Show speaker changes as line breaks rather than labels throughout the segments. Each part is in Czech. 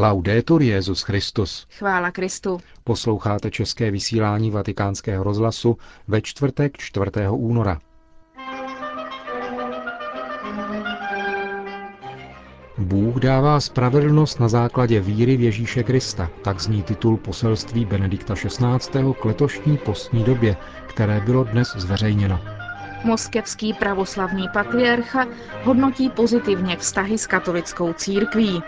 Laudetur Jezus Christus.
Chvála Kristu.
Posloucháte české vysílání Vatikánského rozhlasu ve čtvrtek 4. února. Bůh dává spravedlnost na základě víry v Ježíše Krista, tak zní titul poselství Benedikta XVI. k letošní postní době, které bylo dnes zveřejněno.
Moskevský pravoslavný patriarcha hodnotí pozitivně vztahy s katolickou církví.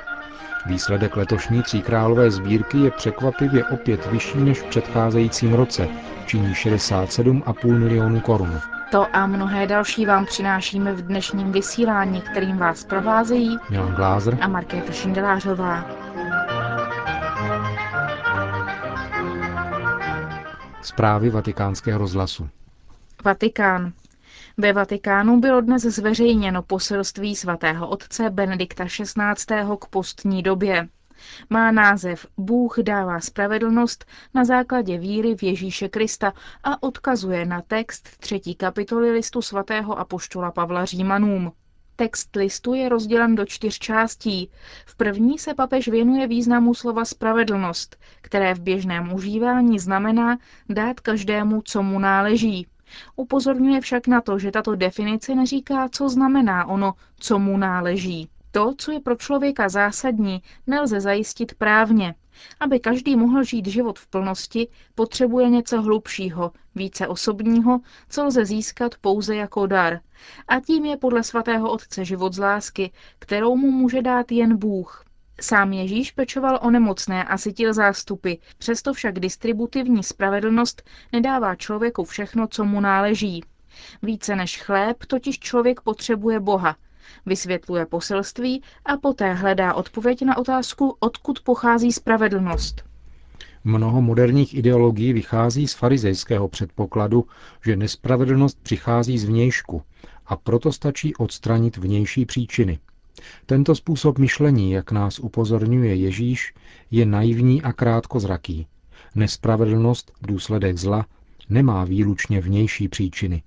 Výsledek letošní tříkrálové sbírky je překvapivě opět vyšší než v předcházejícím roce, činí 67,5 milionů korun.
To a mnohé další vám přinášíme v dnešním vysílání, kterým vás provázejí
Milan Glázer
a Markéta Šindelářová.
Zprávy vatikánského rozhlasu.
Vatikán. Ve Vatikánu bylo dnes zveřejněno poselství svatého otce Benedikta XVI. k postní době. Má název Bůh dává spravedlnost na základě víry v Ježíše Krista a odkazuje na text třetí kapitoly listu svatého apoštola Pavla Římanům. Text listu je rozdělen do čtyř částí. V první se papež věnuje významu slova spravedlnost, které v běžném užívání znamená dát každému, co mu náleží. Upozorňuje však na to, že tato definice neříká, co znamená ono, co mu náleží. To, co je pro člověka zásadní, nelze zajistit právně. Aby každý mohl žít život v plnosti, potřebuje něco hlubšího, více osobního, co lze získat pouze jako dar. A tím je podle svatého otce život z lásky, kterou mu může dát jen Bůh. Sám Ježíš pečoval o nemocné a sytil zástupy, přesto však distributivní spravedlnost nedává člověku všechno, co mu náleží. Více než chléb totiž člověk potřebuje Boha, vysvětluje poselství a poté hledá odpověď na otázku, odkud pochází spravedlnost.
Mnoho moderních ideologií vychází z farizejského předpokladu, že nespravedlnost přichází z vnějšku a proto stačí odstranit vnější příčiny. Tento způsob myšlení, jak nás upozorňuje Ježíš, je naivní a krátkozraký. Nespravedlnost, důsledek zla, nemá výlučně vnější příčiny.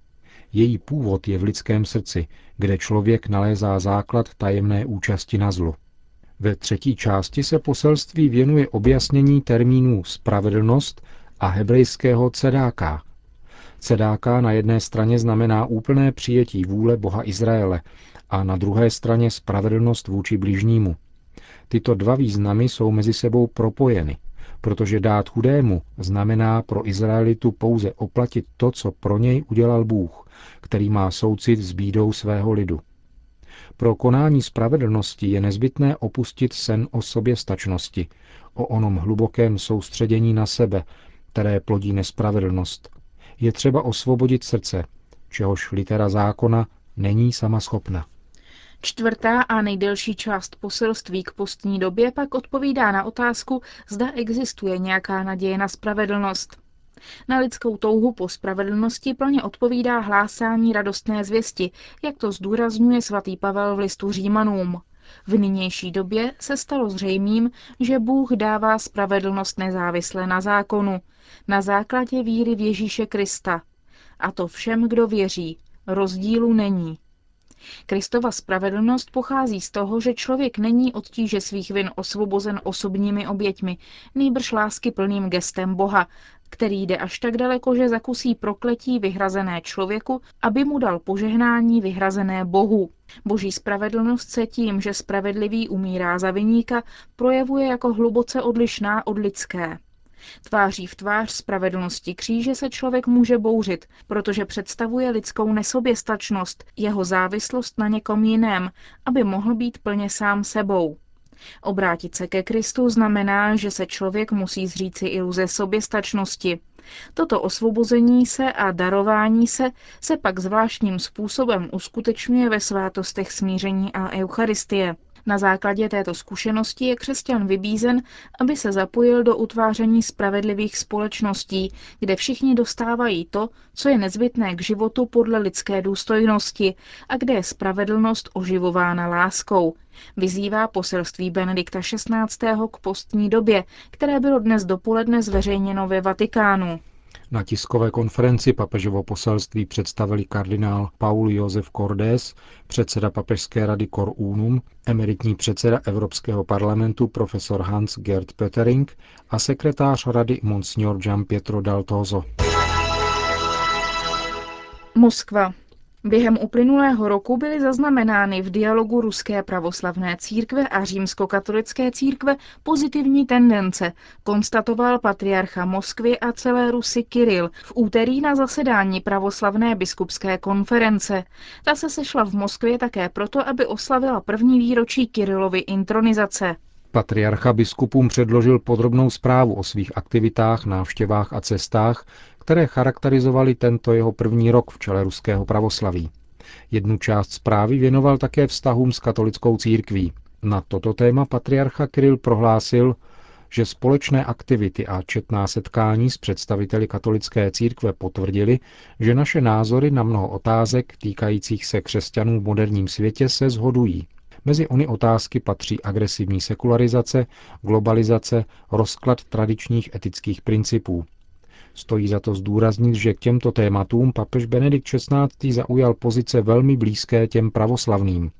Její původ je v lidském srdci, kde člověk nalézá základ tajemné účasti na zlu. Ve třetí části se poselství věnuje objasnění termínů spravedlnost a hebrejského cedáka. Cedáka na jedné straně znamená úplné přijetí vůle Boha Izraele a na druhé straně spravedlnost vůči bližnímu. Tyto dva významy jsou mezi sebou propojeny, protože dát chudému znamená pro Izraelitu pouze oplatit to, co pro něj udělal Bůh, který má soucit s bídou svého lidu. Pro konání spravedlnosti je nezbytné opustit sen o soběstačnosti, o onom hlubokém soustředění na sebe, které plodí nespravedlnost. Je třeba osvobodit srdce, čehož litera zákona není sama schopna.
Čtvrtá a nejdelší část poselství k postní době pak odpovídá na otázku, zda existuje nějaká naděje na spravedlnost. Na lidskou touhu po spravedlnosti plně odpovídá hlásání radostné zvěsti, jak to zdůrazňuje svatý Pavel v listu Římanům. V nynější době se stalo zřejmým, že Bůh dává spravedlnost nezávisle na zákonu, na základě víry v Ježíše Krista. A to všem, kdo věří. Rozdílu není. Kristova spravedlnost pochází z toho, že člověk není od tíže svých vin osvobozen osobními oběťmi, nýbrž lásky plným gestem Boha, který jde až tak daleko, že zakusí prokletí vyhrazené člověku, aby mu dal požehnání vyhrazené Bohu. Boží spravedlnost se tím, že spravedlivý umírá za vyníka, projevuje jako hluboce odlišná od lidské. Tváří v tvář spravedlnosti kříže se člověk může bouřit, protože představuje lidskou nesoběstačnost, jeho závislost na někom jiném, aby mohl být plně sám sebou. Obrátit se ke Kristu znamená, že se člověk musí zříci iluze soběstačnosti. Toto osvobození se a darování se se pak zvláštním způsobem uskutečňuje ve svátostech smíření a eucharistie. Na základě této zkušenosti je křesťan vybízen, aby se zapojil do utváření spravedlivých společností, kde všichni dostávají to, co je nezbytné k životu podle lidské důstojnosti a kde je spravedlnost oživována láskou. Vyzývá poselství Benedikta XVI. k postní době, které bylo dnes dopoledne zveřejněno ve Vatikánu.
Na tiskové konferenci papežovo poselství představili kardinál Paul Josef Cordes, předseda papežské rady Cor Unum, emeritní předseda Evropského parlamentu profesor Hans Gerd Pöttering a sekretář rady Monsignor Gian Pietro Daltozo.
Moskva. Během uplynulého roku byly zaznamenány v dialogu Ruské pravoslavné církve a římskokatolické církve pozitivní tendence, konstatoval patriarcha Moskvy a celé Rusy Kiril v úterý na zasedání pravoslavné biskupské konference. Ta se sešla v Moskvě také proto, aby oslavila první výročí Kirilovy intronizace.
Patriarcha biskupům předložil podrobnou zprávu o svých aktivitách, návštěvách a cestách, které charakterizovaly tento jeho první rok v čele ruského pravoslaví. Jednu část zprávy věnoval také vztahům s katolickou církví. Na toto téma patriarcha Kiril prohlásil, že společné aktivity a četná setkání s představiteli katolické církve potvrdili, že naše názory na mnoho otázek týkajících se křesťanů v moderním světě se zhodují. Mezi ony otázky patří agresivní sekularizace, globalizace, rozklad tradičních etických principů. Stojí za to zdůraznit, že k těmto tématům papež Benedikt XVI. zaujal pozice velmi blízké těm pravoslavným.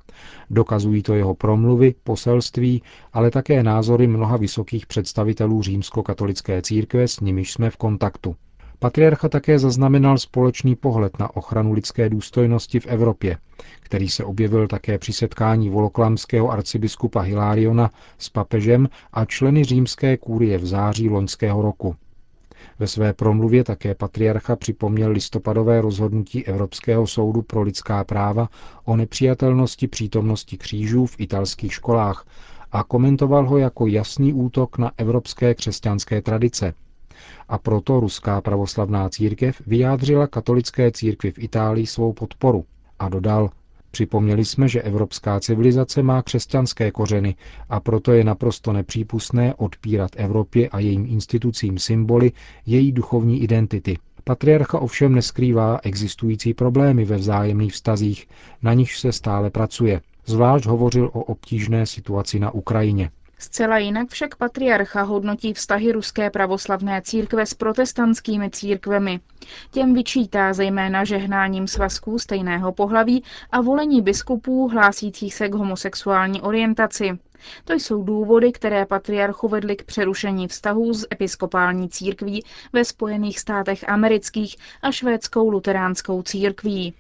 Dokazují to jeho promluvy, poselství, ale také názory mnoha vysokých představitelů římskokatolické církve, s nimiž jsme v kontaktu. Patriarcha také zaznamenal společný pohled na ochranu lidské důstojnosti v Evropě, který se objevil také při setkání voloklamského arcibiskupa Hilariona s papežem a členy římské kůrie v září loňského roku. Ve své promluvě také patriarcha připomněl listopadové rozhodnutí Evropského soudu pro lidská práva o nepřijatelnosti přítomnosti křížů v italských školách a komentoval ho jako jasný útok na evropské křesťanské tradice. A proto ruská pravoslavná církev vyjádřila katolické církvi v Itálii svou podporu a dodal, Připomněli jsme, že evropská civilizace má křesťanské kořeny a proto je naprosto nepřípustné odpírat Evropě a jejím institucím symboly její duchovní identity. Patriarcha ovšem neskrývá existující problémy ve vzájemných vztazích, na nichž se stále pracuje. Zvlášť hovořil o obtížné situaci na Ukrajině.
Zcela jinak však patriarcha hodnotí vztahy ruské pravoslavné církve s protestantskými církvemi. Těm vyčítá zejména žehnáním svazků stejného pohlaví a volení biskupů hlásících se k homosexuální orientaci. To jsou důvody, které patriarchu vedly k přerušení vztahů s episkopální církví ve Spojených státech amerických a švédskou luteránskou církví.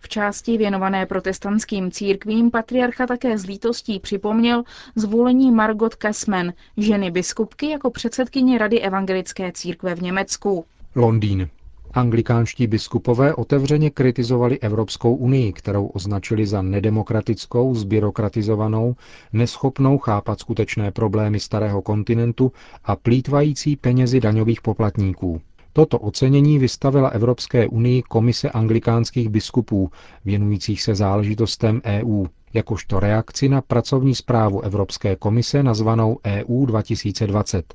V části věnované protestantským církvím patriarcha také s lítostí připomněl zvolení Margot Kessman, ženy biskupky jako předsedkyně Rady evangelické církve v Německu.
Londýn. Anglikánští biskupové otevřeně kritizovali Evropskou unii, kterou označili za nedemokratickou, zbyrokratizovanou, neschopnou chápat skutečné problémy starého kontinentu a plítvající penězi daňových poplatníků. Toto ocenění vystavila Evropské unii Komise anglikánských biskupů, věnujících se záležitostem EU, jakožto reakci na pracovní zprávu Evropské komise nazvanou EU 2020.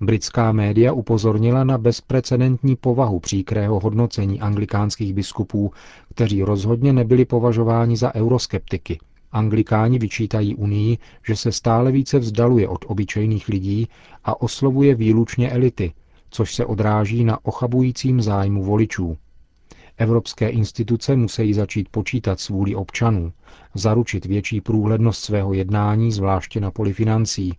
Britská média upozornila na bezprecedentní povahu příkrého hodnocení anglikánských biskupů, kteří rozhodně nebyli považováni za euroskeptiky. Anglikáni vyčítají Unii, že se stále více vzdaluje od obyčejných lidí a oslovuje výlučně elity, což se odráží na ochabujícím zájmu voličů. Evropské instituce musí začít počítat s vůli občanů, zaručit větší průhlednost svého jednání, zvláště na poli financí,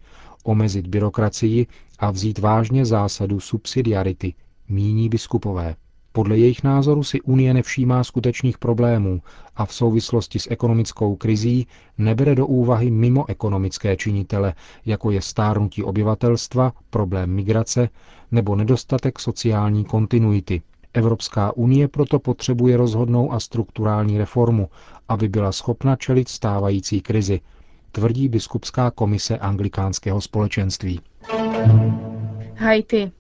omezit byrokracii a vzít vážně zásadu subsidiarity, míní biskupové. Podle jejich názoru si Unie nevšímá skutečných problémů a v souvislosti s ekonomickou krizí nebere do úvahy mimo ekonomické činitele, jako je stárnutí obyvatelstva, problém migrace nebo nedostatek sociální kontinuity. Evropská unie proto potřebuje rozhodnou a strukturální reformu, aby byla schopna čelit stávající krizi, tvrdí biskupská komise anglikánského společenství.
Haiti.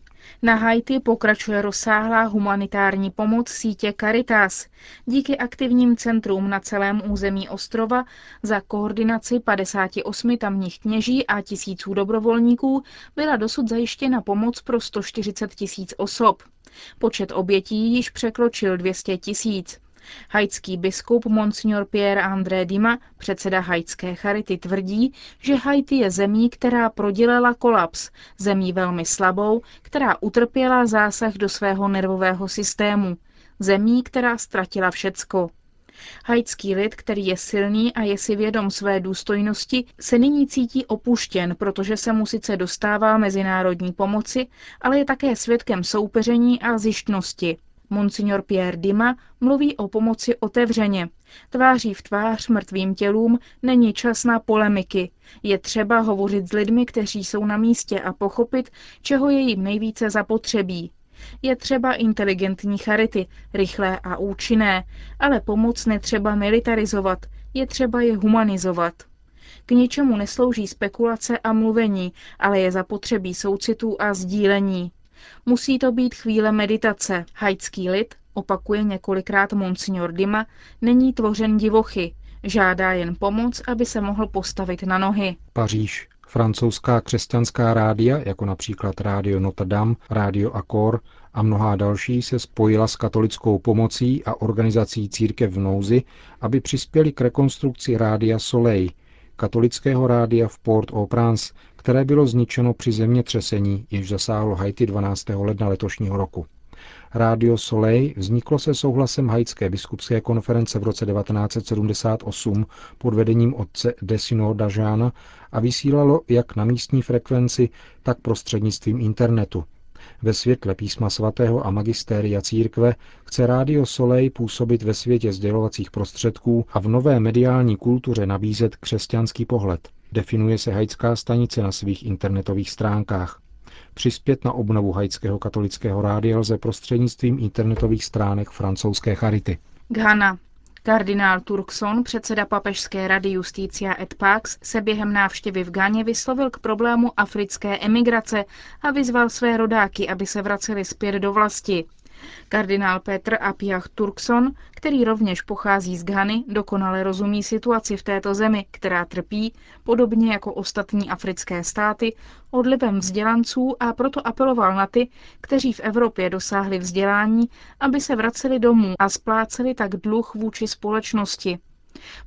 Na Haiti pokračuje rozsáhlá humanitární pomoc sítě Caritas. Díky aktivním centrům na celém území ostrova za koordinaci 58 tamních kněží a tisíců dobrovolníků byla dosud zajištěna pomoc pro 140 tisíc osob. Počet obětí již překročil 200 tisíc. Haitský biskup Monsignor Pierre André Dima, předseda haitské charity, tvrdí, že Haiti je zemí, která prodělala kolaps, zemí velmi slabou, která utrpěla zásah do svého nervového systému, zemí, která ztratila všecko. Haitský lid, který je silný a je si vědom své důstojnosti, se nyní cítí opuštěn, protože se mu sice dostává mezinárodní pomoci, ale je také svědkem soupeření a zjištnosti. Monsignor Pierre Dima mluví o pomoci otevřeně. Tváří v tvář mrtvým tělům není čas na polemiky. Je třeba hovořit s lidmi, kteří jsou na místě a pochopit, čeho je jim nejvíce zapotřebí. Je třeba inteligentní charity, rychlé a účinné, ale pomoc netřeba militarizovat, je třeba je humanizovat. K ničemu neslouží spekulace a mluvení, ale je zapotřebí soucitu a sdílení. Musí to být chvíle meditace. Haitský lid, opakuje několikrát monsignor Dima, není tvořen divochy, žádá jen pomoc, aby se mohl postavit na nohy.
Paříž. Francouzská křesťanská rádia, jako například Rádio Notre Dame, Rádio Accor a mnohá další, se spojila s katolickou pomocí a organizací Církev v nouzi, aby přispěli k rekonstrukci Rádia Soleil, katolického rádia v Port-au-Prince, které bylo zničeno při zemětřesení, jež zasáhlo Haiti 12. ledna letošního roku. Rádio Soleil vzniklo se souhlasem Haitské biskupské konference v roce 1978 pod vedením otce Desino Dajana a vysílalo jak na místní frekvenci, tak prostřednictvím internetu. Ve světle písma svatého a magistéria církve chce Rádio Soleil působit ve světě sdělovacích prostředků a v nové mediální kultuře nabízet křesťanský pohled. Definuje se haitská stanice na svých internetových stránkách. Přispět na obnovu haitského katolického rádia lze prostřednictvím internetových stránek francouzské charity.
Ghana. Kardinál Turkson, předseda papežské rady Justícia et Pax, se během návštěvy v Ghaně vyslovil k problému africké emigrace a vyzval své rodáky, aby se vraceli zpět do vlasti. Kardinál Petr Apiach Turkson, který rovněž pochází z Ghany, dokonale rozumí situaci v této zemi, která trpí, podobně jako ostatní africké státy, odlivem vzdělanců a proto apeloval na ty, kteří v Evropě dosáhli vzdělání, aby se vraceli domů a spláceli tak dluh vůči společnosti.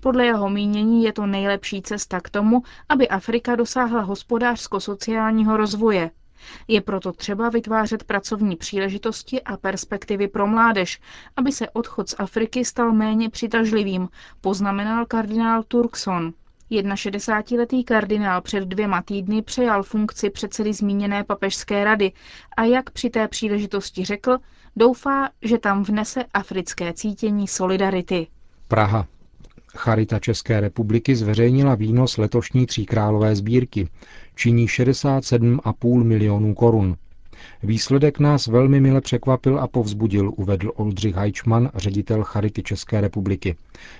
Podle jeho mínění je to nejlepší cesta k tomu, aby Afrika dosáhla hospodářsko-sociálního rozvoje. Je proto třeba vytvářet pracovní příležitosti a perspektivy pro mládež, aby se odchod z Afriky stal méně přitažlivým, poznamenal kardinál Turkson. 61-letý kardinál před dvěma týdny přejal funkci předsedy zmíněné papežské rady a jak při té příležitosti řekl, doufá, že tam vnese africké cítění solidarity.
Praha. Charita České republiky zveřejnila výnos letošní tříkrálové sbírky. Činí 67,5 milionů korun. Výsledek nás velmi mile překvapil a povzbudil, uvedl Oldřich Hajčman, ředitel Charity České republiky.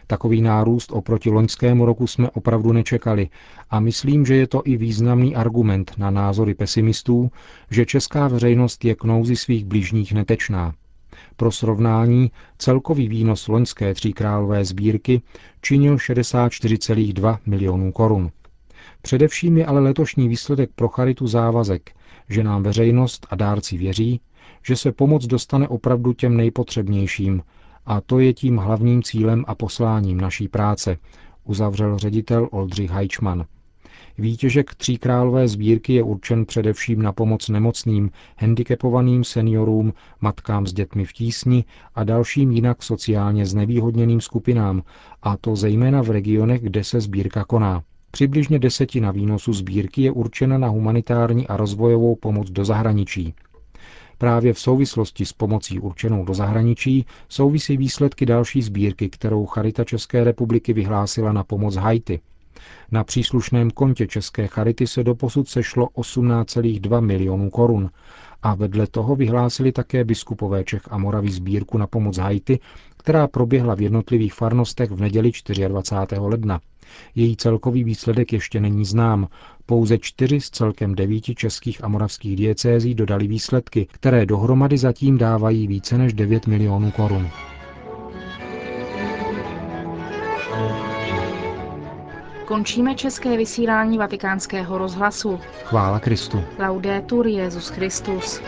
Takový nárůst oproti loňskému roku jsme opravdu nečekali a myslím, že je to i významný argument na názory pesimistů, že česká veřejnost je k nouzi svých blížních netečná. Pro srovnání celkový výnos loňské tříkrálové sbírky činil 64,2 milionů korun. Především je ale letošní výsledek pro charitu závazek, že nám veřejnost a dárci věří, že se pomoc dostane opravdu těm nejpotřebnějším a to je tím hlavním cílem a posláním naší práce, uzavřel ředitel Oldřich Hajčman. Výtěžek tříkrálové sbírky je určen především na pomoc nemocným, handicapovaným seniorům, matkám s dětmi v tísni a dalším jinak sociálně znevýhodněným skupinám, a to zejména v regionech, kde se sbírka koná. Přibližně desetina výnosu sbírky je určena na humanitární a rozvojovou pomoc do zahraničí. Právě v souvislosti s pomocí určenou do zahraničí souvisí výsledky další sbírky, kterou Charita České republiky vyhlásila na pomoc Haiti. Na příslušném kontě České charity se doposud sešlo 18,2 milionů korun a vedle toho vyhlásili také biskupové Čech a Moravy sbírku na pomoc Haiti, která proběhla v jednotlivých farnostech v neděli 24. ledna. Její celkový výsledek ještě není znám. Pouze čtyři z celkem devíti českých a moravských diecézí dodali výsledky, které dohromady zatím dávají více než 9 milionů korun.
Končíme české vysílání vatikánského rozhlasu.
Chvála Kristu.
Laudetur Jezus Christus.